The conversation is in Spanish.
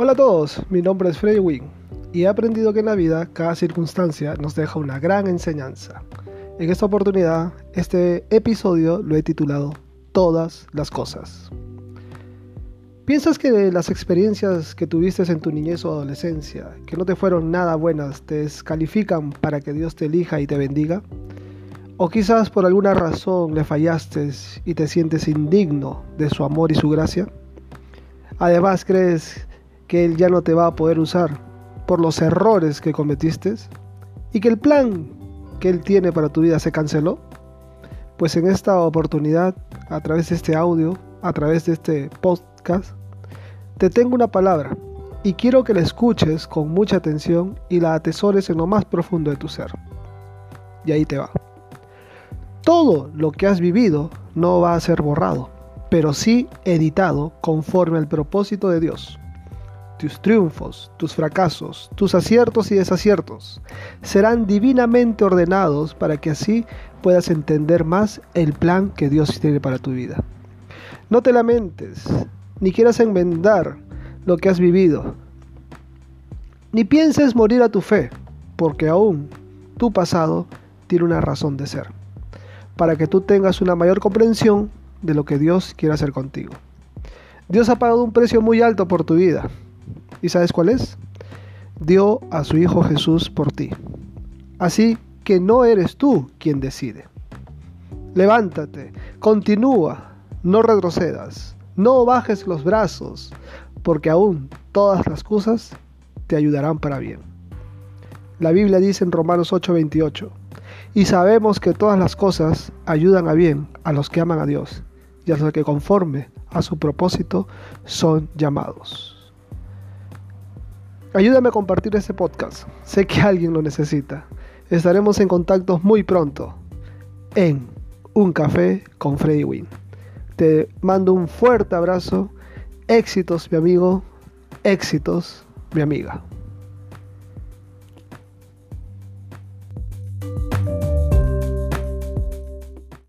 Hola a todos, mi nombre es Freddy Wing y he aprendido que en la vida cada circunstancia nos deja una gran enseñanza. En esta oportunidad, este episodio lo he titulado Todas las cosas. ¿Piensas que las experiencias que tuviste en tu niñez o adolescencia, que no te fueron nada buenas, te descalifican para que Dios te elija y te bendiga? ¿O quizás por alguna razón le fallaste y te sientes indigno de su amor y su gracia? Además, ¿crees que Él ya no te va a poder usar por los errores que cometiste y que el plan que Él tiene para tu vida se canceló? Pues en esta oportunidad, a través de este audio, a través de este podcast, te tengo una palabra y quiero que la escuches con mucha atención y la atesores en lo más profundo de tu ser. Y ahí te va. Todo lo que has vivido no va a ser borrado, pero sí editado conforme al propósito de Dios tus triunfos, tus fracasos, tus aciertos y desaciertos serán divinamente ordenados para que así puedas entender más el plan que Dios tiene para tu vida. No te lamentes, ni quieras enmendar lo que has vivido, ni pienses morir a tu fe, porque aún tu pasado tiene una razón de ser, para que tú tengas una mayor comprensión de lo que Dios quiere hacer contigo. Dios ha pagado un precio muy alto por tu vida, ¿Y sabes cuál es? Dio a su Hijo Jesús por ti. Así que no eres tú quien decide. Levántate, continúa, no retrocedas, no bajes los brazos, porque aún todas las cosas te ayudarán para bien. La Biblia dice en Romanos 8:28, y sabemos que todas las cosas ayudan a bien a los que aman a Dios y a los que conforme a su propósito son llamados. Ayúdame a compartir este podcast. Sé que alguien lo necesita. Estaremos en contacto muy pronto en Un Café con Freddy Wynn. Te mando un fuerte abrazo. Éxitos, mi amigo. Éxitos, mi amiga.